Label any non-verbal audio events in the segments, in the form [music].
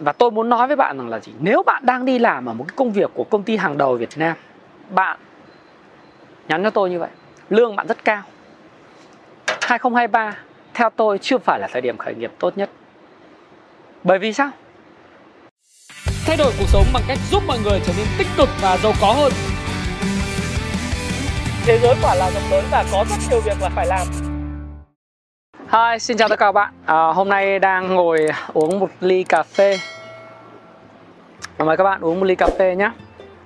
và tôi muốn nói với bạn rằng là gì? Nếu bạn đang đi làm ở một cái công việc của công ty hàng đầu Việt Nam bạn nhắn cho tôi như vậy lương bạn rất cao. 2023 theo tôi chưa phải là thời điểm khởi nghiệp tốt nhất. Bởi vì sao? Thay đổi cuộc sống bằng cách giúp mọi người trở nên tích cực và giàu có hơn. Thế giới quả là rộng lớn và có rất nhiều việc là phải làm Hi, xin chào tất cả các bạn. À, hôm nay đang ngồi uống một ly cà phê. Mời các bạn uống một ly cà phê nhé.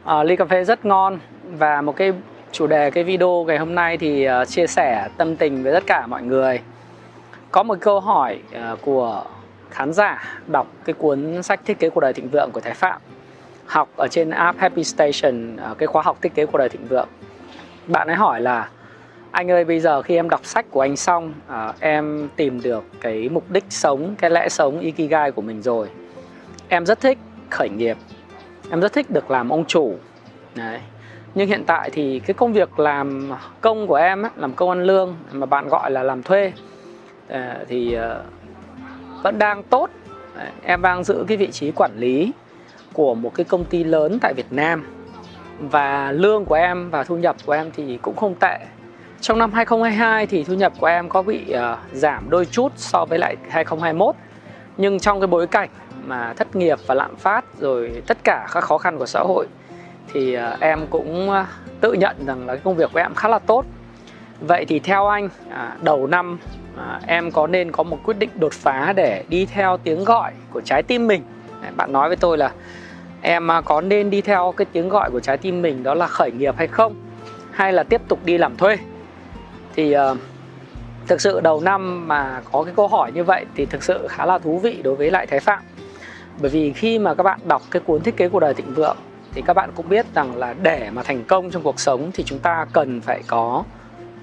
À, ly cà phê rất ngon và một cái chủ đề cái video ngày hôm nay thì uh, chia sẻ tâm tình với tất cả mọi người. Có một câu hỏi uh, của khán giả đọc cái cuốn sách thiết kế cuộc đời thịnh vượng của Thái Phạm học ở trên app Happy Station uh, cái khóa học thiết kế cuộc đời thịnh vượng. Bạn ấy hỏi là anh ơi bây giờ khi em đọc sách của anh xong à, em tìm được cái mục đích sống cái lẽ sống ikigai của mình rồi. Em rất thích khởi nghiệp. Em rất thích được làm ông chủ. Đấy. nhưng hiện tại thì cái công việc làm công của em làm công ăn lương mà bạn gọi là làm thuê à, thì à, vẫn đang tốt. Đấy. em đang giữ cái vị trí quản lý của một cái công ty lớn tại Việt Nam. Và lương của em và thu nhập của em thì cũng không tệ trong năm 2022 thì thu nhập của em có bị uh, giảm đôi chút so với lại 2021 nhưng trong cái bối cảnh mà thất nghiệp và lạm phát rồi tất cả các khó khăn của xã hội thì uh, em cũng uh, tự nhận rằng là cái công việc của em khá là tốt. Vậy thì theo anh uh, đầu năm uh, em có nên có một quyết định đột phá để đi theo tiếng gọi của trái tim mình? Bạn nói với tôi là em à, có nên đi theo cái tiếng gọi của trái tim mình đó là khởi nghiệp hay không? Hay là tiếp tục đi làm thuê? Thì uh, thực sự đầu năm mà có cái câu hỏi như vậy thì thực sự khá là thú vị đối với lại Thái Phạm. Bởi vì khi mà các bạn đọc cái cuốn thiết kế cuộc đời thịnh vượng thì các bạn cũng biết rằng là để mà thành công trong cuộc sống thì chúng ta cần phải có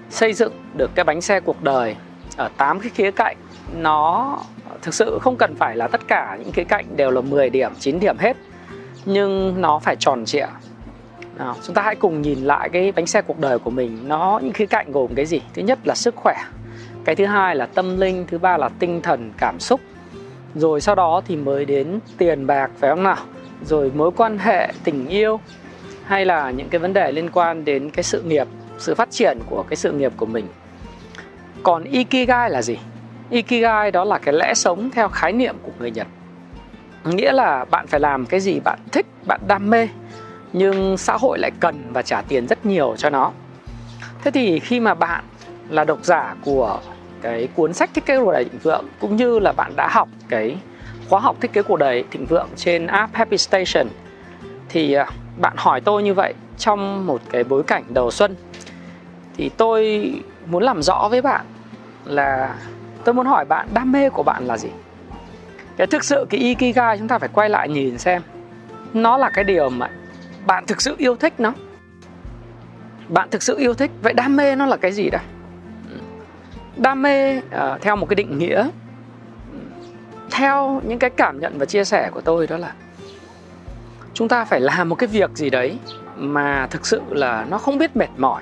xây dựng được cái bánh xe cuộc đời ở 8 cái khía cạnh. Nó thực sự không cần phải là tất cả những khía cạnh đều là 10 điểm, 9 điểm hết nhưng nó phải tròn trịa nào, chúng ta hãy cùng nhìn lại cái bánh xe cuộc đời của mình. Nó những khía cạnh gồm cái gì? Thứ nhất là sức khỏe cái thứ hai là tâm linh thứ ba là tinh thần cảm xúc. Rồi sau đó thì mới đến tiền bạc phải không nào? Rồi mối quan hệ tình yêu hay là những cái vấn đề liên quan đến cái sự nghiệp sự phát triển của cái sự nghiệp của mình. Còn ikigai là gì? Ikigai đó là cái lẽ sống theo khái niệm của người nhật. Nghĩa là bạn phải làm cái gì bạn thích bạn đam mê nhưng xã hội lại cần và trả tiền rất nhiều cho nó. Thế thì khi mà bạn là độc giả của cái cuốn sách thiết kế cuộc đời thịnh vượng, cũng như là bạn đã học cái khóa học thiết kế cuộc đời thịnh vượng trên app Happy Station, thì à, bạn hỏi tôi như vậy trong một cái bối cảnh đầu xuân. Thì tôi muốn làm rõ với bạn là tôi muốn hỏi bạn đam mê của bạn là gì? Cái thực sự cái ikigai chúng ta phải quay lại nhìn xem, nó là cái điều mà bạn thực sự yêu thích nó? Bạn thực sự yêu thích? Vậy đam mê nó là cái gì đây? Đam mê uh, theo một cái định nghĩa theo những cái cảm nhận và chia sẻ của tôi đó là chúng ta phải làm một cái việc gì đấy mà thực sự là nó không biết mệt mỏi.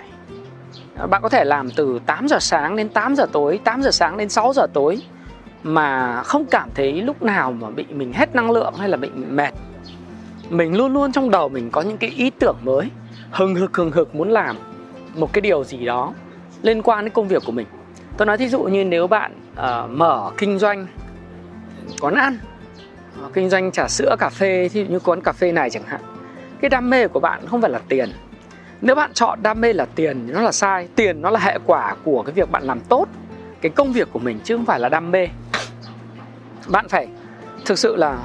Bạn có thể làm từ 8 giờ sáng đến 8 giờ tối 8 giờ sáng đến 6 giờ tối mà không cảm thấy lúc nào mà bị mình hết năng lượng hay là bị mệt mình luôn luôn trong đầu mình có những cái ý tưởng mới hừng hực hừng hực muốn làm một cái điều gì đó liên quan đến công việc của mình. Tôi nói thí dụ như nếu bạn uh, mở kinh doanh quán ăn uh, kinh doanh trà sữa cà phê thì như quán cà phê này chẳng hạn cái đam mê của bạn không phải là tiền. Nếu bạn chọn đam mê là tiền thì nó là sai tiền nó là hệ quả của cái việc bạn làm tốt cái công việc của mình chứ không phải là đam mê. Bạn phải thực sự là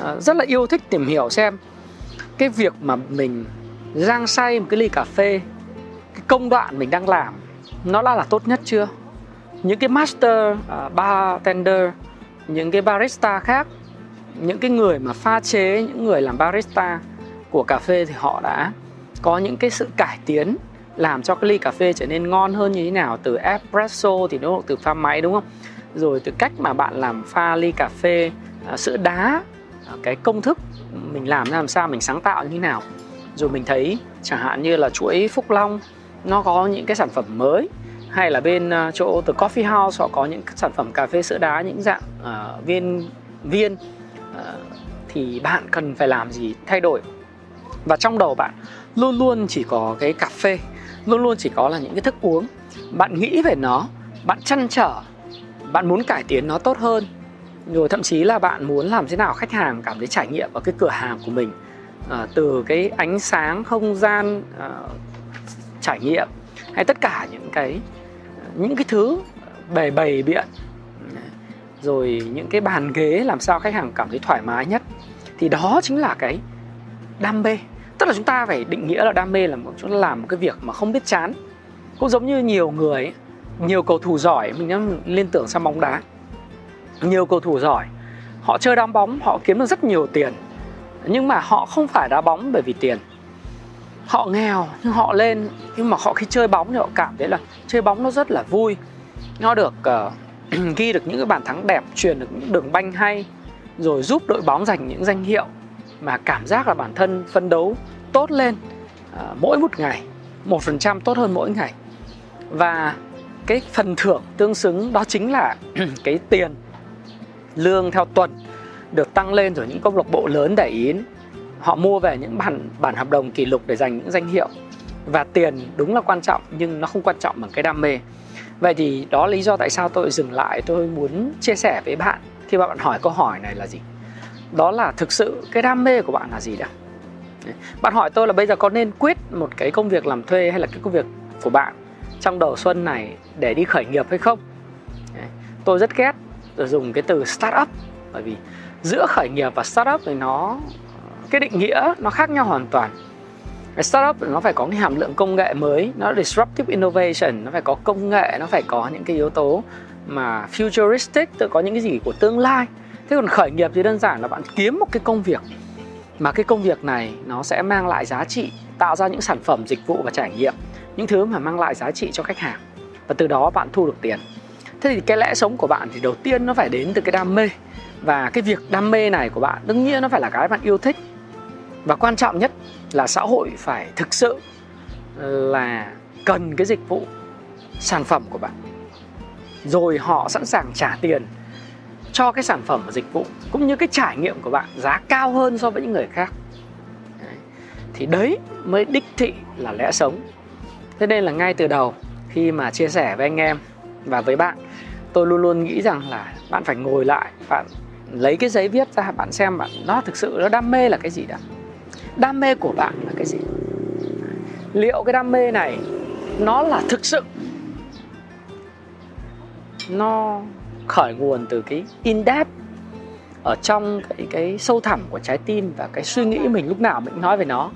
Ờ, rất là yêu thích tìm hiểu xem cái việc mà mình rang say một cái ly cà phê cái công đoạn mình đang làm nó đã là tốt nhất chưa? Những cái master uh, bartender những cái barista khác những cái người mà pha chế những người làm barista của cà phê thì họ đã có những cái sự cải tiến làm cho cái ly cà phê trở nên ngon hơn như thế nào từ espresso thì nó từ pha máy đúng không? Rồi từ cách mà bạn làm pha ly cà phê uh, sữa đá cái công thức mình làm làm sao mình sáng tạo như nào. Rồi mình thấy chẳng hạn như là chuỗi Phúc Long nó có những cái sản phẩm mới hay là bên ờ, chỗ The Coffee House họ có những sản phẩm cà phê sữa đá những dạng uh, viên viên uh, thì bạn cần phải làm gì thay đổi? Và trong đầu bạn luôn luôn chỉ có cái cà phê luôn luôn chỉ có là những cái thức uống. Bạn nghĩ về nó bạn chăn trở bạn muốn cải tiến nó tốt hơn rồi thậm chí là bạn muốn làm thế nào khách hàng cảm thấy trải nghiệm ở cái cửa hàng của mình à, từ cái ánh sáng không gian à, trải nghiệm hay tất cả những cái những cái thứ bề bày biện rồi những cái bàn ghế làm sao khách hàng cảm thấy thoải mái nhất thì đó chính là cái đam mê. Tức là chúng ta phải định nghĩa là đam mê là một chúng ta làm một cái việc mà không biết chán. Cũng giống như nhiều người nhiều cầu thủ giỏi mình liên tưởng sang bóng đá nhiều cầu thủ giỏi. Họ chơi đá bóng họ kiếm được rất nhiều tiền. Nhưng mà họ không phải đá bóng bởi vì tiền. Họ nghèo nhưng họ lên nhưng mà họ khi chơi bóng thì họ cảm thấy là chơi bóng nó rất là vui. Nó được uh, [clears throat] ghi được những cái bàn thắng đẹp truyền được những đường banh hay rồi giúp đội bóng giành những danh hiệu mà cảm giác là bản thân phân đấu tốt lên uh, mỗi một ngày một phần trăm tốt hơn mỗi ngày. Và cái phần thưởng tương xứng đó chính là [clears throat] cái tiền lương theo tuần được tăng lên rồi những câu lạc bộ lớn để ý họ mua về những bản bản hợp đồng kỷ lục để giành những danh hiệu. Và tiền đúng là quan trọng, nhưng nó không quan trọng bằng cái đam mê. Vậy thì đó là lý do tại sao tôi dừng lại, tôi muốn chia sẻ với bạn. Khi bạn hỏi câu hỏi này là gì? Đó là thực sự cái đam mê của bạn là gì đã bạn hỏi tôi là bây giờ có nên quyết một cái công việc làm thuê hay là cái công việc của bạn trong đầu xuân này để đi khởi nghiệp hay không? Tôi rất ghét dùng cái từ startup. Bởi vì giữa khởi nghiệp và startup thì nó, cái định nghĩa nó khác nhau hoàn toàn. Cái startup nó phải có cái hàm lượng công nghệ mới, nó disruptive innovation, nó phải có công nghệ, nó phải có những cái yếu tố mà futuristic, tự có những cái gì của tương lai. Thế còn khởi nghiệp thì đơn giản là bạn kiếm một cái công việc, mà cái công việc này nó sẽ mang lại giá trị, tạo ra những sản phẩm, dịch vụ và trải nghiệm, những thứ mà mang lại giá trị cho khách hàng. Và từ đó bạn thu được tiền thế thì cái lẽ sống của bạn thì đầu tiên nó phải đến từ cái đam mê. Và cái việc đam mê này của bạn đương nhiên nó phải là cái bạn yêu thích. Và quan trọng nhất là xã hội phải thực sự là cần cái dịch vụ sản phẩm của bạn. Rồi họ sẵn sàng trả tiền cho cái sản phẩm và dịch vụ, cũng như cái trải nghiệm của bạn giá cao hơn so với những người khác. Đấy. thì đấy mới đích thị là lẽ sống. Thế nên là ngay từ đầu khi mà chia sẻ với anh em và với bạn, tôi luôn luôn nghĩ rằng là bạn phải ngồi lại, bạn lấy cái giấy viết ra, bạn xem bạn, nó thực sự nó đam mê là cái gì đã. Đam mê của bạn là cái gì? Liệu cái đam mê này nó là thực sự? Nó khởi nguồn từ cái in depth ở trong cái cái sâu thẳm của trái tim và cái suy nghĩ mình lúc nào mình nói về nó?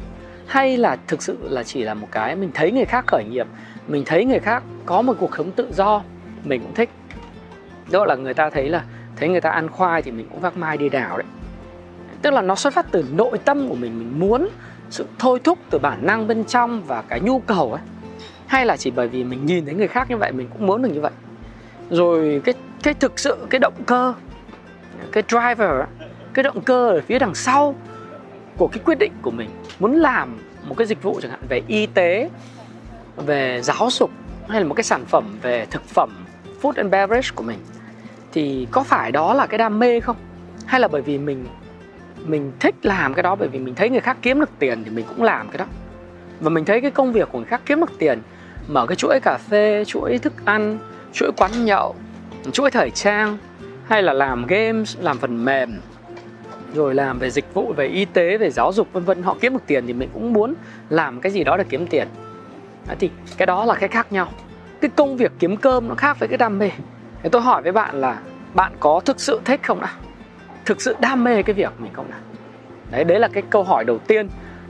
Hay là thực sự là chỉ là một cái mình thấy người khác khởi nghiệp, mình thấy người khác có một cuộc sống tự do? Mình cũng thích. Đó là người ta thấy là thấy người ta ăn khoai thì mình cũng vác mai đi đào đấy. Tức là nó xuất phát từ nội tâm của mình mình muốn sự thôi thúc từ bản năng bên trong và cái nhu cầu ấy. Hay là chỉ bởi vì mình nhìn thấy người khác như vậy, mình cũng muốn được như vậy. Rồi cái cái thực sự, cái động cơ, cái driver cái động cơ ở phía đằng sau của cái quyết định của mình muốn làm một cái dịch vụ chẳng hạn về y tế, về giáo dục hay là một cái sản phẩm về thực phẩm food and beverage của mình, thì có phải đó là cái đam mê không? Hay là bởi vì mình mình thích làm cái đó, bởi vì mình thấy người khác kiếm được tiền thì mình cũng làm cái đó. Và mình thấy cái công việc của người khác kiếm được tiền, mở cái chuỗi cà phê, chuỗi thức ăn, chuỗi quán nhậu, chuỗi thời trang, hay là làm games, làm phần mềm, rồi làm về dịch vụ, về y tế, về giáo dục, vân vân, họ kiếm được tiền thì mình cũng muốn làm cái gì đó để kiếm tiền. Đó thì cái đó là cái khác nhau cái công việc kiếm cơm nó khác với cái đam mê. Thì tôi hỏi với bạn là bạn có thực sự thích không nào? Thực sự đam mê cái việc mình không nào? Đấy đấy là cái câu hỏi đầu tiên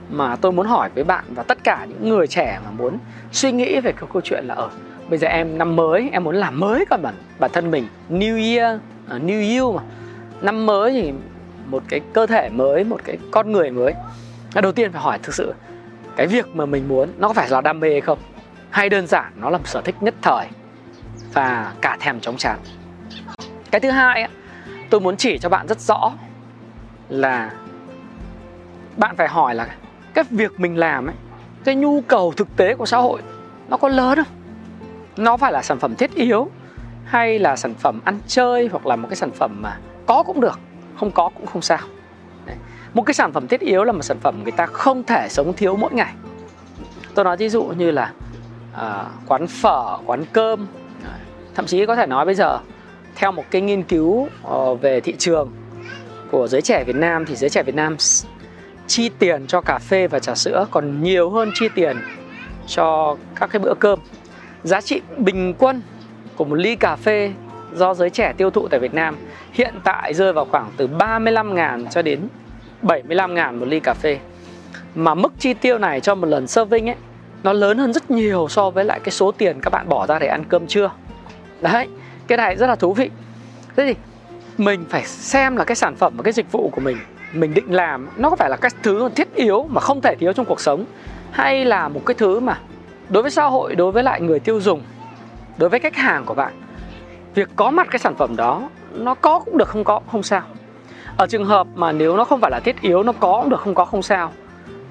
mà tôi muốn hỏi với bạn và tất cả những người trẻ mà muốn suy nghĩ về cái câu chuyện là ở bây giờ em năm mới em muốn làm mới cả bản bản thân mình. New year uh, new you mà. Năm mới thì một cái cơ thể mới một cái con người mới. Đầu tiên phải hỏi thực sự cái việc mà mình muốn nó có phải là đam mê hay không? Hay đơn giản, nó là một sở thích nhất thời và cả thèm chóng chán. Cái thứ hai tôi muốn chỉ cho bạn rất rõ là bạn phải hỏi là cái việc mình làm ấy, cái nhu cầu thực tế của xã hội nó có lớn không? Nó phải là sản phẩm thiết yếu hay là sản phẩm ăn chơi hoặc là một cái sản phẩm mà có cũng được, không có cũng không sao. Một cái sản phẩm thiết yếu là một sản phẩm người ta không thể sống thiếu mỗi ngày. Tôi nói ví dụ như là à, quán phở quán cơm thậm chí có thể nói bây giờ theo một cái nghiên cứu uh, về thị trường của giới trẻ Việt Nam thì giới trẻ Việt Nam chi tiền cho cà phê và trà sữa còn nhiều hơn chi tiền cho các cái bữa cơm. Giá trị bình quân của một ly cà phê do giới trẻ tiêu thụ tại Việt Nam hiện tại rơi vào khoảng từ 35.000 cho đến 75.000 một ly cà phê. Mà mức chi tiêu này cho một lần serving ấy nó lớn hơn rất nhiều so với lại cái số tiền các bạn bỏ ra để ăn cơm trưa. Đấy, cái này rất là thú vị. Thế thì mình phải xem là cái sản phẩm và cái dịch vụ của mình mình định làm nó có phải là cái thứ thiết yếu mà không thể thiếu trong cuộc sống hay là một cái thứ mà đối với xã hội đối với lại người tiêu dùng đối với khách hàng của bạn việc có mặt cái sản phẩm đó nó có cũng được không có không sao ở trường hợp mà nếu nó không phải là thiết yếu nó có cũng được không có không sao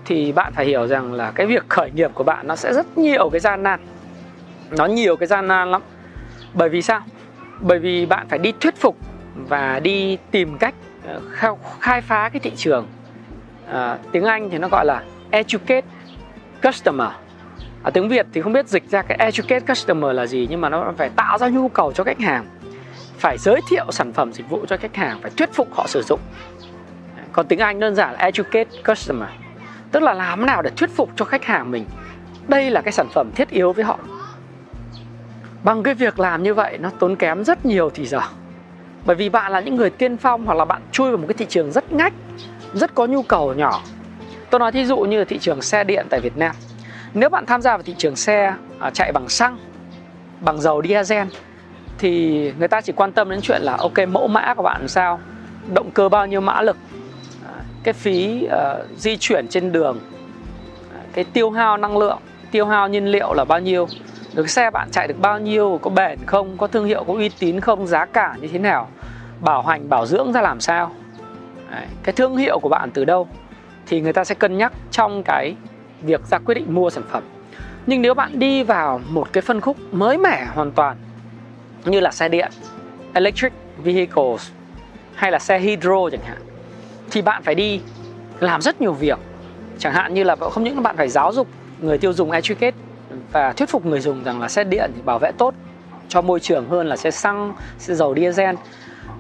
thì bạn phải hiểu rằng là cái việc khởi nghiệp của bạn nó sẽ rất nhiều cái gian nan. Nó nhiều cái gian nan lắm. Bởi vì sao? Bởi vì bạn phải đi thuyết phục và đi tìm cách ờ, khai phá cái thị trường. À, tiếng anh thì nó gọi là educate customer. Ở tiếng việt thì không biết dịch ra cái educate customer là gì nhưng mà nó phải tạo ra nhu cầu cho khách hàng. Phải giới thiệu sản phẩm dịch vụ cho khách hàng phải thuyết phục họ sử dụng. Còn tiếng anh đơn giản là educate customer tức là làm thế nào để thuyết phục cho khách hàng mình? Đây là cái sản phẩm thiết yếu với họ. Bằng cái việc làm như vậy nó tốn kém rất nhiều thì giờ. Bởi vì bạn là những người tiên phong hoặc là bạn chui vào một cái thị trường rất ngách rất có nhu cầu nhỏ. Tôi nói thí dụ như là thị trường xe điện tại Việt Nam. Nếu bạn tham gia vào thị trường xe à, chạy bằng xăng bằng dầu diesel thì người ta chỉ quan tâm đến chuyện là ok mẫu mã của bạn làm sao? Động cơ bao nhiêu mã lực? Cái phí uh, di chuyển trên đường cái tiêu hao năng lượng tiêu hao nhiên liệu là bao nhiêu được xe bạn chạy được bao nhiêu có bền không có thương hiệu có uy tín không giá cả như thế nào bảo hành bảo dưỡng ra làm sao. Đấy, cái thương hiệu của bạn từ đâu thì người ta sẽ cân nhắc trong cái việc ra quyết định mua sản phẩm. Nhưng nếu bạn đi vào một cái phân khúc mới mẻ hoàn toàn như là xe điện electric vehicles hay là xe hydro chẳng hạn thì bạn phải đi làm rất nhiều việc chẳng hạn như là không những bạn phải giáo dục người tiêu dùng educate và thuyết phục người dùng rằng là xe điện thì bảo vệ tốt cho môi trường hơn là xe xăng, xe dầu diesel.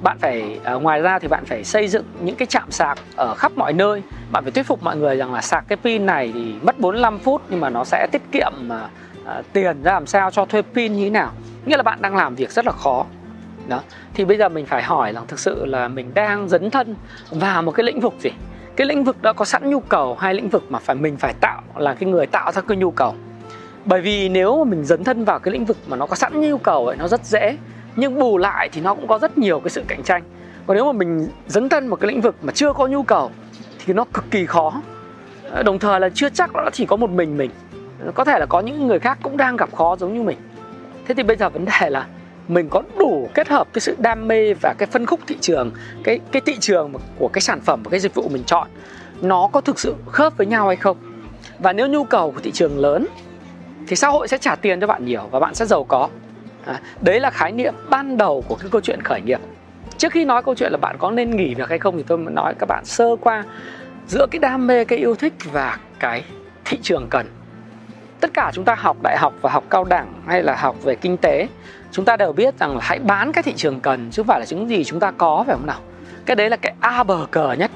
Bạn phải ờ, ngoài ra thì bạn phải xây dựng những cái trạm sạc ở khắp mọi nơi. Bạn phải thuyết phục mọi người rằng là sạc cái pin này thì mất 45 phút nhưng mà nó sẽ tiết kiệm ờ, ờ, tiền ra làm sao cho thuê pin như thế nào. Nghĩa là bạn đang làm việc rất là khó. Đó. Thì bây giờ mình phải hỏi rằng thực sự là mình đang dấn thân vào một cái lĩnh vực gì? Cái lĩnh vực đó có sẵn nhu cầu hay lĩnh vực mà phải mình phải tạo là cái người tạo ra cái nhu cầu? Bởi vì nếu mà mình dấn thân vào cái lĩnh vực mà nó có sẵn nhu cầu ấy, nó rất dễ, nhưng bù lại thì nó cũng có rất nhiều cái sự cạnh tranh. Còn nếu mà mình dấn thân một cái lĩnh vực mà chưa có nhu cầu thì nó cực kỳ khó. Ờ, đồng thời là chưa chắc nó chỉ có một mình mình. Có thể là có những người khác cũng đang gặp khó giống như mình. Thế thì bây giờ vấn đề là mình có đủ kết hợp cái sự đam mê và cái phân khúc thị trường cái cái thị trường của cái sản phẩm và cái dịch vụ mình chọn nó có thực sự khớp với nhau hay không? Và nếu nhu cầu của thị trường lớn thì xã hội sẽ trả tiền cho bạn nhiều và bạn sẽ giàu có. À, đấy là khái niệm ban đầu của cái câu chuyện khởi nghiệp. Trước khi nói câu chuyện là bạn có nên nghỉ việc hay không thì tôi nói các bạn sơ qua giữa cái đam mê cái yêu thích và cái thị trường cần. Tất cả chúng ta học đại học và học cao đẳng hay là học về kinh tế chúng ta đều biết rằng là hãy bán cái thị trường cần, chứ không phải là những gì chúng ta có, phải không nào? Cái đấy là cái a bờ cờ nhất,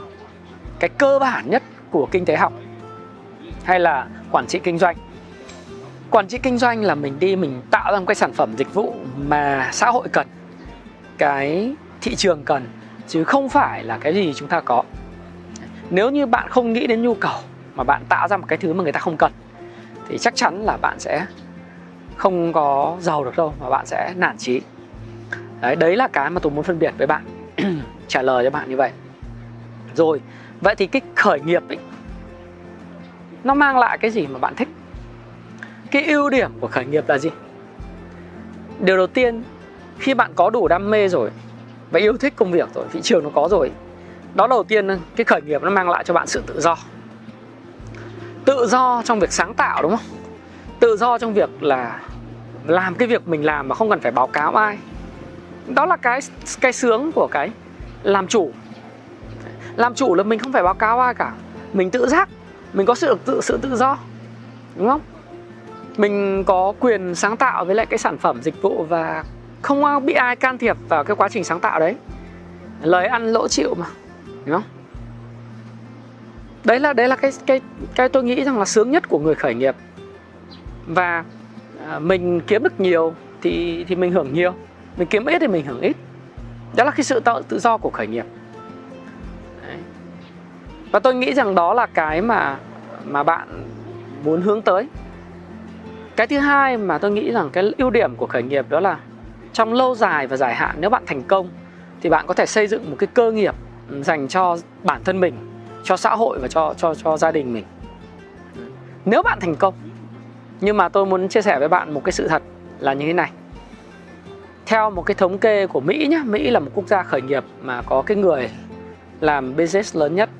cái cơ bản nhất của kinh tế học, hay là quản trị kinh doanh. Quản trị kinh doanh là mình đi, mình tạo ra một cái sản phẩm dịch vụ mà xã hội cần, cái thị trường cần, chứ không phải là cái gì chúng ta có. Nếu như bạn không nghĩ đến nhu cầu mà bạn tạo ra một cái thứ mà người ta không cần, thì chắc chắn là bạn sẽ không có giàu được đâu mà bạn sẽ nản chí. Đấy đấy là cái mà tôi muốn phân biệt với bạn. [clears throat] Trả lời cho bạn như vậy. Rồi, vậy thì cái khởi nghiệp ấy, nó mang lại cái gì mà bạn thích? Cái ưu điểm của khởi nghiệp là gì? Điều đầu tiên, khi bạn có đủ đam mê rồi và yêu thích công việc rồi, thị trường nó có rồi, đó đầu tiên cái khởi nghiệp nó mang lại cho bạn sự tự do. Tự do trong việc sáng tạo, đúng không? Tự do trong việc là làm cái việc mình làm mà không cần phải báo cáo ai. Đó là cái cái sướng của cái làm chủ. Làm chủ là mình không phải báo cáo ai cả. Mình tự giác, mình có sự tự sự tự do, đúng không? Mình có quyền sáng tạo với lại cái sản phẩm, dịch vụ và không bị ai can thiệp vào cái quá trình sáng tạo đấy. Lời ăn lỗ chịu mà, đúng không? Đấy là đấy là cái cái cái tôi nghĩ rằng là sướng nhất của người khởi nghiệp. Và à, mình kiếm được nhiều thì thì mình hưởng nhiều. Mình kiếm ít thì mình hưởng ít. Đó là cái sự tự, tự do của khởi nghiệp. Đấy. và tôi nghĩ rằng đó là cái mà mà bạn muốn hướng tới. Cái thứ hai mà tôi nghĩ rằng cái ưu điểm của khởi nghiệp đó là trong lâu dài và dài hạn nếu bạn thành công thì bạn có thể xây dựng một cái cơ nghiệp dành cho bản thân mình cho xã hội và cho cho cho gia đình mình. Nếu bạn thành công nhưng mà tôi muốn chia sẻ với bạn một cái sự thật là như thế này theo một cái thống kê của Mỹ nhé Mỹ là một quốc gia khởi nghiệp mà có cái người làm business lớn nhất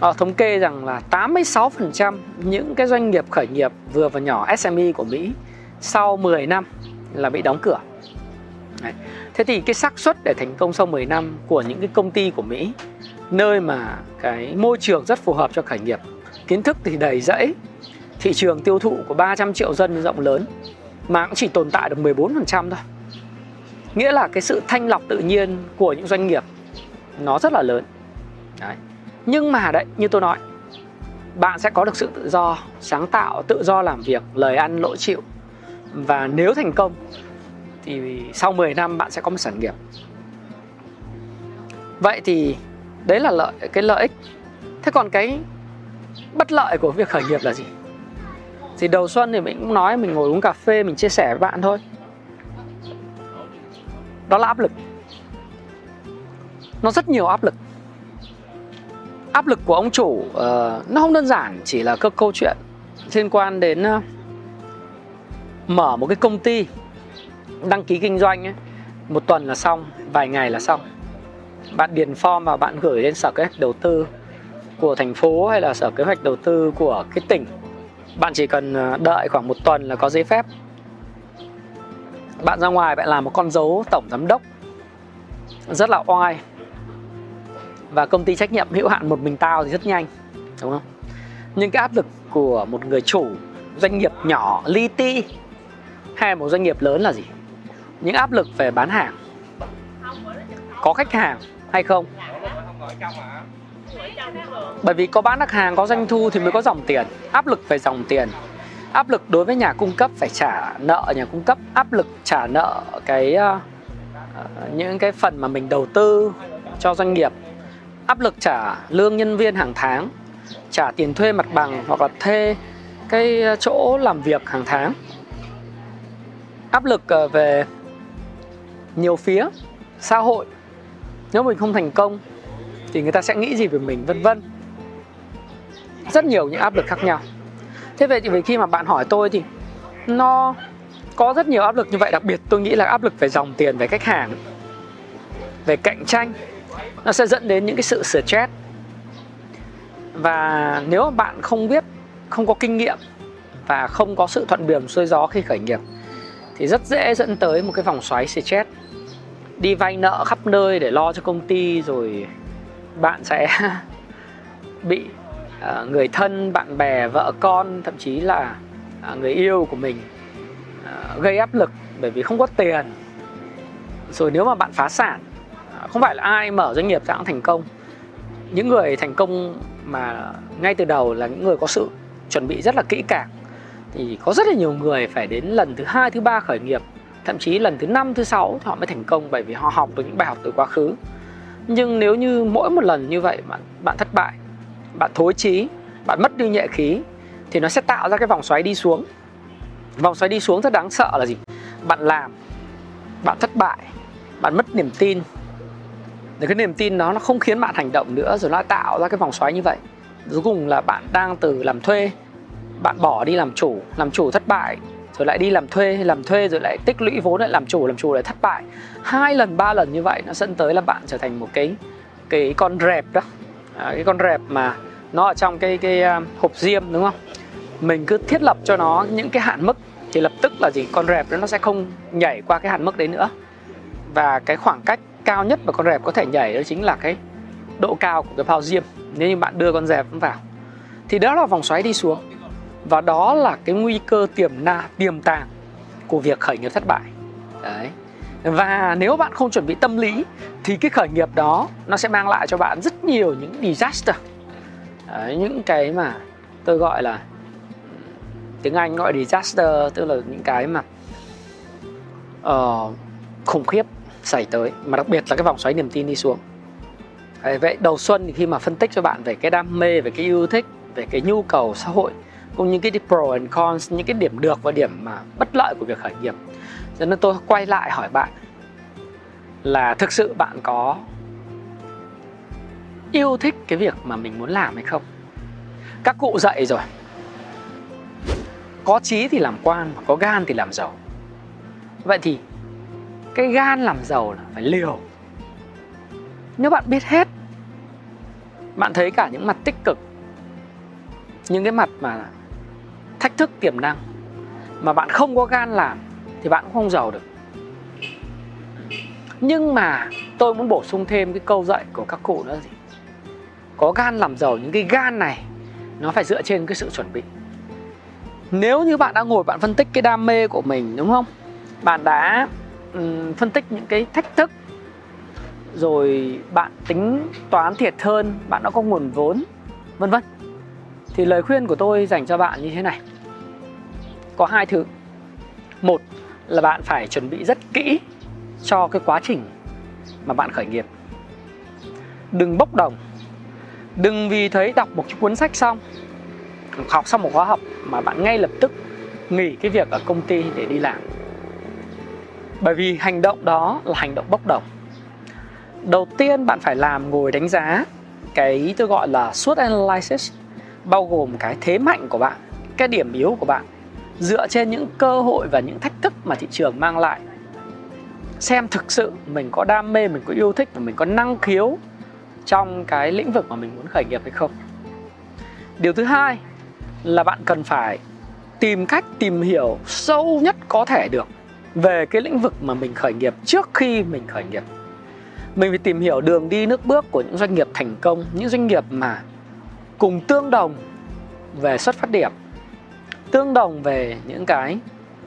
Họ thống kê rằng là 86% những cái doanh nghiệp khởi nghiệp vừa và nhỏ SME của Mỹ sau 10 năm là bị đóng cửa. Đấy. Thế thì cái xác suất để thành công sau 10 năm của những cái công ty của Mỹ nơi mà cái môi trường rất phù hợp cho khởi nghiệp, kiến thức thì đầy rẫy, thị trường tiêu thụ của 300 triệu dân rộng lớn, mà cũng chỉ tồn tại được 14% thôi. Nghĩa là cái sự thanh lọc tự nhiên của những doanh nghiệp, nó rất là lớn. Đấy. Nhưng mà đấy, như tôi nói, bạn sẽ có được sự tự do, sáng tạo, tự do làm việc, lời ăn, lỗ chịu. Và nếu thành công, thì sau 10 năm bạn sẽ có một sản nghiệp. Vậy thì đấy là lợi, cái lợi ích. Thế còn cái bất lợi của việc khởi nghiệp là gì? Thì đầu xuân thì mình cũng nói mình ngồi uống cà phê mình chia sẻ với bạn thôi. Đó là áp lực. Nó rất nhiều áp lực. Áp lực của ông chủ uh, nó không đơn giản chỉ là các câu chuyện liên quan đến uh, mở một cái công ty đăng ký kinh doanh ấy, một tuần là xong vài ngày là xong. Bạn điền form và bạn gửi lên sở kế hoạch đầu tư của thành phố hay là sở kế hoạch đầu tư của cái tỉnh bạn chỉ cần ờ, đợi khoảng một tuần là có giấy phép. Bạn ra ngoài bạn làm một con dấu tổng giám đốc. Rất là oai. Và công ty trách nhiệm hữu hạn một mình tao thì rất nhanh, đúng không? Nhưng cái áp lực của một người chủ doanh nghiệp nhỏ, li ti, hay một doanh nghiệp lớn là gì? Những áp lực về bán hàng. Có khách hàng hay không? Bởi vì có bán được hàng có doanh thu thì mới có dòng tiền. Áp lực về dòng tiền. Áp lực đối với nhà cung cấp phải trả nợ nhà cung cấp áp lực trả nợ cái uh, những cái phần mà mình đầu tư cho doanh nghiệp. Áp lực trả lương nhân viên hàng tháng trả tiền thuê mặt bằng hoặc là thuê cái ờ, chỗ làm việc hàng tháng. Áp lực về nhiều phía xã hội. Nếu mình không thành công thì người ta sẽ nghĩ gì về mình, vân vân. Rất nhiều những áp lực khác nhau. Thế vậy thì khi mà bạn hỏi tôi thì nó có rất nhiều áp lực như vậy. Đặc biệt tôi nghĩ là áp lực về dòng tiền, về khách hàng, về cạnh tranh, nó sẽ dẫn đến những cái sự stress. Và nếu mà bạn không biết, không có kinh nghiệm và không có sự thuận buồm xuôi gió khi khởi nghiệp, thì rất dễ dẫn tới một cái vòng xoáy stress. Đi vay nợ khắp nơi để lo cho công ty rồi bạn sẽ [laughs] bị uh, người thân bạn bè vợ con thậm chí là uh, người yêu của mình uh, gây áp lực bởi vì không có tiền. Rồi nếu mà bạn phá sản không phải là ai mở doanh nghiệp ra cũng thành công. Những người thành công mà ngay từ đầu là những người có sự chuẩn bị rất là kỹ càng thì có rất là nhiều người phải đến lần thứ hai thứ ba khởi nghiệp thậm chí lần thứ năm thứ sáu thì họ mới thành công bởi vì họ học được những bài học từ quá khứ nhưng nếu như mỗi một lần như vậy bạn bạn thất bại, bạn thối chí, bạn mất đi nhẹ khí, thì nó sẽ tạo ra cái vòng xoáy đi xuống. Vòng xoáy đi xuống rất đáng sợ là gì? Bạn làm, bạn thất bại, bạn mất niềm tin. Để cái niềm tin đó nó không khiến bạn hành động nữa rồi nó tạo ra cái vòng xoáy như vậy. Cuối cùng là bạn đang từ làm thuê, bạn bỏ đi làm chủ làm chủ thất bại rồi lại đi làm thuê làm thuê rồi lại tích lũy vốn lại làm chủ làm chủ lại thất bại. Hai lần ba lần như vậy nó dẫn tới là bạn trở thành một cái cái con rẹp đó. À, cái con rẹp mà nó ở trong cái cái à, hộp diêm đúng không? Mình cứ thiết lập cho nó những cái hạn mức thì lập tức là gì? Con rẹp đó nó sẽ không nhảy qua cái hạn mức đấy nữa. Và cái khoảng cách cao nhất mà con rệp có thể nhảy đó chính là cái độ cao của cái phao diêm nếu như bạn đưa con rẹp vào. Thì đó là vòng xoáy đi xuống và đó là cái nguy cơ tiềm na tiềm tàng của việc khởi nghiệp thất bại. Đấy. Và nếu bạn không chuẩn bị tâm lý thì cái khởi nghiệp đó nó sẽ mang lại cho bạn rất nhiều những disaster. Đấy, những cái mà tôi gọi là tiếng anh gọi disaster tức là những cái mà uh, khủng khiếp xảy tới mà đặc biệt là cái vòng xoáy niềm tin đi xuống. Đấy, vậy đầu xuân thì khi mà phân tích cho bạn về cái đam mê về cái yêu thích về cái nhu cầu xã hội cũng như cái pro and cons, những cái điểm được và điểm mà bất lợi của việc khởi nghiệp. Cho nên tôi quay lại hỏi bạn là thực sự bạn có yêu thích cái việc mà mình muốn làm hay không? Các cụ dạy rồi, có trí thì làm quan, có gan thì làm giàu. Vậy thì cái gan làm giàu là phải liều. Nếu bạn biết hết, bạn thấy cả những mặt tích cực, những cái mặt mà thách thức tiềm năng mà bạn không có gan làm thì bạn cũng không giàu được. Nhưng mà tôi muốn bổ sung thêm cái câu dạy của các cụ nữa gì? Có gan làm giàu những cái gan này nó phải dựa trên cái sự chuẩn bị. Nếu như bạn đã ngồi bạn phân tích cái đam mê của mình đúng không? Bạn đã um, phân tích những cái thách thức rồi bạn tính toán thiệt hơn bạn đã có nguồn vốn vân vân thì lời khuyên của tôi dành cho bạn như thế này. Có hai thứ. Một là bạn phải chuẩn bị rất kỹ cho cái quá trình mà bạn khởi nghiệp. Đừng bốc đồng. Đừng vì thấy đọc một cuốn sách xong, học xong một khóa học mà bạn ngay lập tức nghỉ cái việc ở công ty để đi làm. Bởi vì hành động đó là hành động bốc đồng. Đầu tiên bạn phải làm ngồi đánh giá cái tôi gọi là SWOT analysis bao gồm cái thế mạnh của bạn, cái điểm yếu của bạn, dựa trên những cơ hội và những thách thức mà thị trường mang lại. Xem thực sự mình có đam mê, mình có yêu thích và mình có năng khiếu trong cái lĩnh vực mà mình muốn khởi nghiệp hay không. Điều thứ hai là bạn cần phải tìm cách tìm hiểu sâu nhất có thể được về cái lĩnh vực mà mình khởi nghiệp trước khi mình khởi nghiệp. Mình phải tìm hiểu đường đi, nước bước của những doanh nghiệp thành công, những doanh nghiệp mà cùng tương đồng về xuất phát điểm, tương đồng về những cái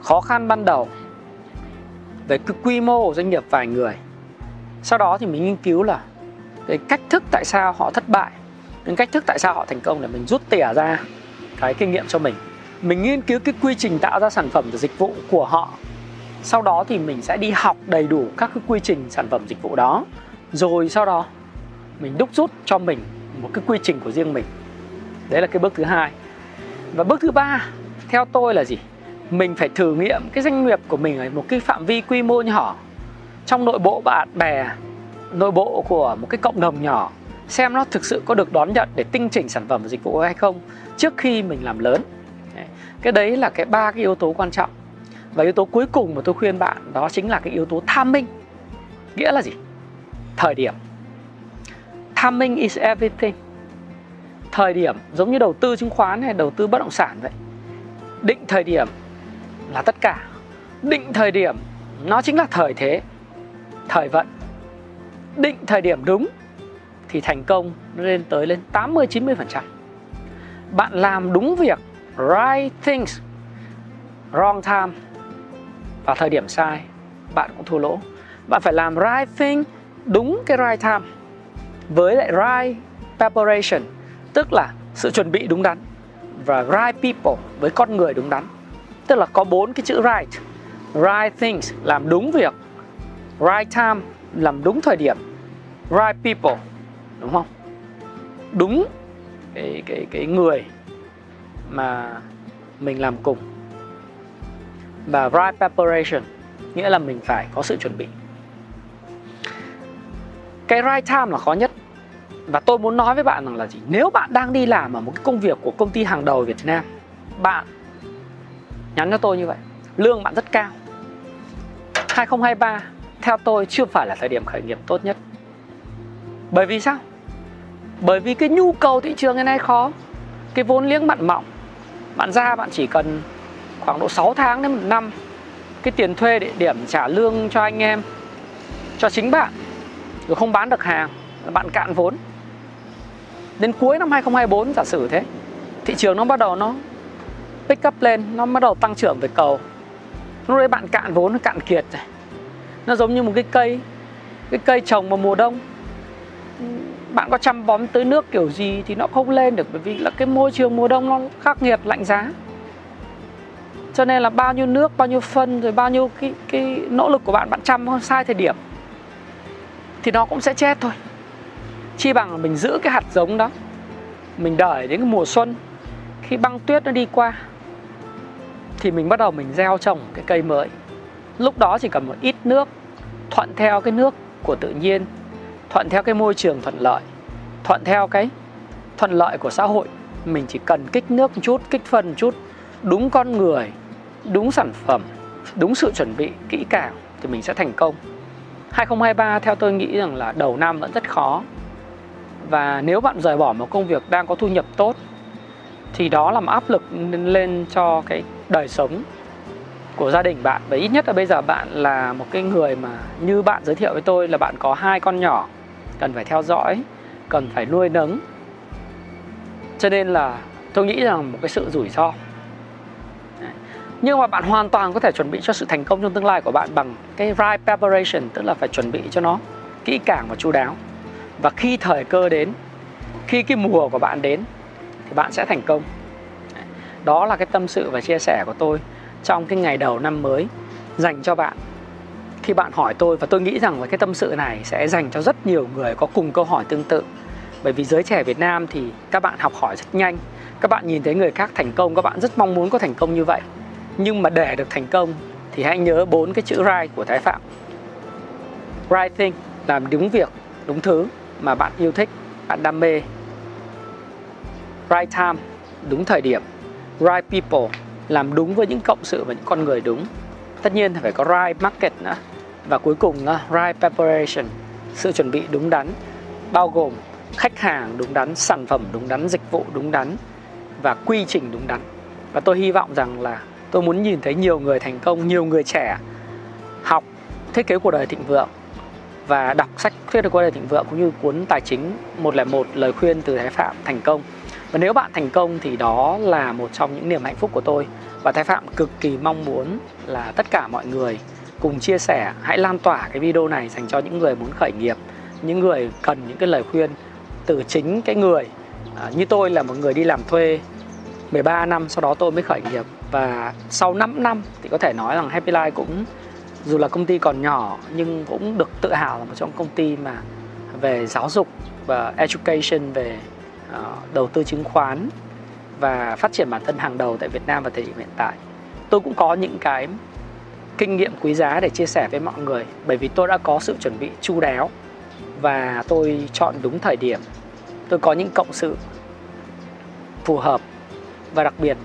khó khăn ban đầu, về cái quy mô của doanh nghiệp vài người. Sau đó thì mình nghiên cứu là cái cách thức tại sao họ thất bại, những cách thức tại sao họ thành công để mình rút tỉa ra cái kinh nghiệm cho mình. Mình nghiên cứu cái quy trình tạo ra sản phẩm và dịch vụ của họ. Sau đó thì mình sẽ đi học đầy đủ các cái quy trình sản phẩm dịch vụ đó. Rồi sau đó mình đúc rút cho mình một cái quy trình của riêng mình đấy là cái bước thứ hai. Và bước thứ ba, theo tôi là gì? Mình phải thử nghiệm cái doanh nghiệp của mình ở một cái phạm vi quy mô nhỏ trong nội bộ bạn bè, nội bộ của một cái cộng đồng nhỏ, xem nó thực sự có được đón nhận để tinh chỉnh sản phẩm và dịch vụ hay không trước khi mình làm lớn. Cái đấy là cái ba cái yếu tố quan trọng. Và yếu tố cuối cùng mà tôi khuyên bạn, đó chính là cái yếu tố tham minh. Nghĩa là gì? Thời điểm. Timing is everything thời điểm giống như đầu tư chứng khoán hay đầu tư bất động sản vậy định thời điểm là tất cả định thời điểm, nó chính là thời thế, thời vận định thời điểm đúng thì thành công nó lên tới lên 80 90%. Bạn làm đúng việc, right things, wrong time vào thời điểm sai, bạn cũng thua lỗ. Bạn phải làm right thing, đúng cái right time với lại right preparation tức là sự chuẩn bị đúng đắn và right people với con người đúng đắn. Tức là có bốn cái chữ right. Right things, làm đúng việc. Right time, làm đúng thời điểm. Right people, đúng không? Đúng cái cái cái người mà mình làm cùng. Và right preparation nghĩa là mình phải có sự chuẩn bị. Cái right time là khó nhất và tôi muốn nói với bạn rằng là gì? Nếu bạn đang đi làm ở một cái công việc của công ty hàng đầu Việt Nam, bạn, nhắn cho tôi như vậy, lương bạn rất cao. 2023 theo tôi chưa phải là thời điểm khởi nghiệp tốt nhất. Bởi vì sao? Bởi vì cái nhu cầu thị trường hiện nay khó, cái vốn liếng bạn mỏng. Bạn ra bạn chỉ cần khoảng độ 6 tháng đến một năm, cái tiền thuê địa điểm trả lương cho anh em, cho chính bạn, rồi không bán được hàng, bạn cạn vốn đến cuối năm 2024 giả sử thế, thị trường nó bắt đầu nó pick up lên, nó bắt đầu tăng trưởng về cầu. Lúc đấy bạn cạn vốn nó cạn kiệt rồi nó giống như một cái cây cái cây trồng vào mùa đông. Bạn có chăm bón tưới nước kiểu gì thì nó không lên được, bởi vì là cái môi trường mùa đông nó khắc nghiệt, lạnh giá. Cho nên là bao nhiêu nước, bao nhiêu phân, rồi bao nhiêu cái cái nỗ lực của bạn bạn chăm sai thời điểm, thì nó cũng sẽ chết thôi chi bằng là mình giữ cái hạt giống đó, mình đợi đến cái mùa xuân, khi băng tuyết nó đi qua, thì mình bắt đầu mình gieo trồng cái cây mới. Lúc đó chỉ cần một ít nước, thuận theo cái nước của tự nhiên, thuận theo cái môi trường thuận lợi, thuận theo cái thuận lợi của xã hội, mình chỉ cần kích nước một chút, kích phân một chút, đúng con người, đúng sản phẩm, đúng sự chuẩn bị, kỹ càng thì mình sẽ thành công. 2023 theo tôi nghĩ rằng là đầu năm vẫn rất khó và nếu bạn rời bỏ một công việc đang có thu nhập tốt, thì đó làm áp lực lên cho cái đời sống của gia đình bạn. Và ít nhất là bây giờ bạn là một cái người mà như bạn giới thiệu với tôi là bạn có hai con nhỏ, cần phải theo dõi, cần phải nuôi nấng. Cho nên là tôi nghĩ rằng một cái sự rủi ro. Nhưng mà bạn hoàn toàn có thể chuẩn bị cho sự thành công trong tương lai của bạn bằng cái right preparation, tức là phải chuẩn bị cho nó kỹ càng và chu đáo và khi thời cơ đến, khi cái mùa của bạn đến, thì bạn sẽ thành công. Đó là cái tâm sự và chia sẻ của tôi trong cái ngày đầu năm mới dành cho bạn. Khi bạn hỏi tôi, và tôi nghĩ rằng là cái tâm sự này sẽ dành cho rất nhiều người có cùng câu hỏi tương tự. Bởi vì giới trẻ Việt Nam thì các bạn học hỏi rất nhanh, các bạn nhìn thấy người khác thành công, các bạn rất mong muốn có thành công như vậy. Nhưng mà để được thành công thì hãy nhớ bốn cái chữ right của Thái Phạm. Right thing, làm đúng việc, đúng thứ mà bạn yêu thích, bạn đam mê. Right time, đúng thời điểm. Right people, làm đúng với những cộng sự và những con người đúng. Tất nhiên phải có right market nữa. Và cuối cùng là right preparation, sự chuẩn bị đúng đắn, bao gồm khách hàng đúng đắn, sản phẩm đúng đắn, dịch vụ đúng đắn và quy trình đúng đắn. Và tôi hy vọng rằng là tôi muốn nhìn thấy nhiều người thành công, nhiều người trẻ học, thiết kế cuộc đời thịnh vượng và đọc sách thuyết được cuộc đời thịnh vượng cũng như cuốn tài chính 101 lời khuyên từ Thái Phạm thành công. Và nếu bạn thành công thì đó là một trong những niềm hạnh phúc của tôi. Và Thái Phạm cực kỳ mong muốn là tất cả mọi người cùng chia sẻ hãy lan tỏa cái video này dành cho những người muốn khởi nghiệp những người cần những cái lời khuyên từ chính cái người à, như tôi là một người đi làm thuê 13 năm sau đó tôi mới khởi nghiệp. Và sau 5 năm thì có thể nói rằng Happy Life cũng dù là công ty còn nhỏ nhưng cũng được tự hào là một trong công ty mà về giáo dục và education về uh, đầu tư chứng khoán và phát triển bản thân hàng đầu tại Việt Nam vào thời điểm hiện tại. Tôi cũng có những cái kinh nghiệm quý giá để chia sẻ với mọi người bởi vì tôi đã có sự chuẩn bị chu đáo và tôi chọn đúng thời điểm. Tôi có những cộng sự phù hợp và đặc biệt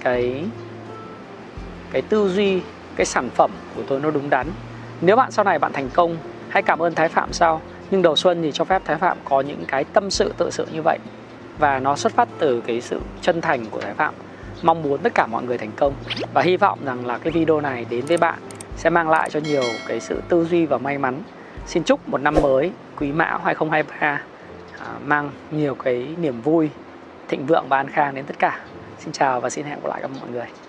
cái cái tư duy cái sản phẩm của tôi nó đúng đắn. Nếu bạn sau này bạn thành công hãy cảm ơn thái phạm sau. Nhưng đầu xuân thì cho phép thái phạm có những cái tâm sự tự sự như vậy. Và nó xuất phát từ cái sự chân thành của thái phạm. Mong muốn tất cả mọi người thành công. Và hy vọng rằng là cái video này đến với bạn sẽ mang lại cho nhiều cái sự tư duy và may mắn. Xin chúc một năm mới quý mão 2023 à, mang nhiều cái niềm vui thịnh vượng và an khang đến tất cả. Xin chào và xin hẹn gặp lại các mọi người.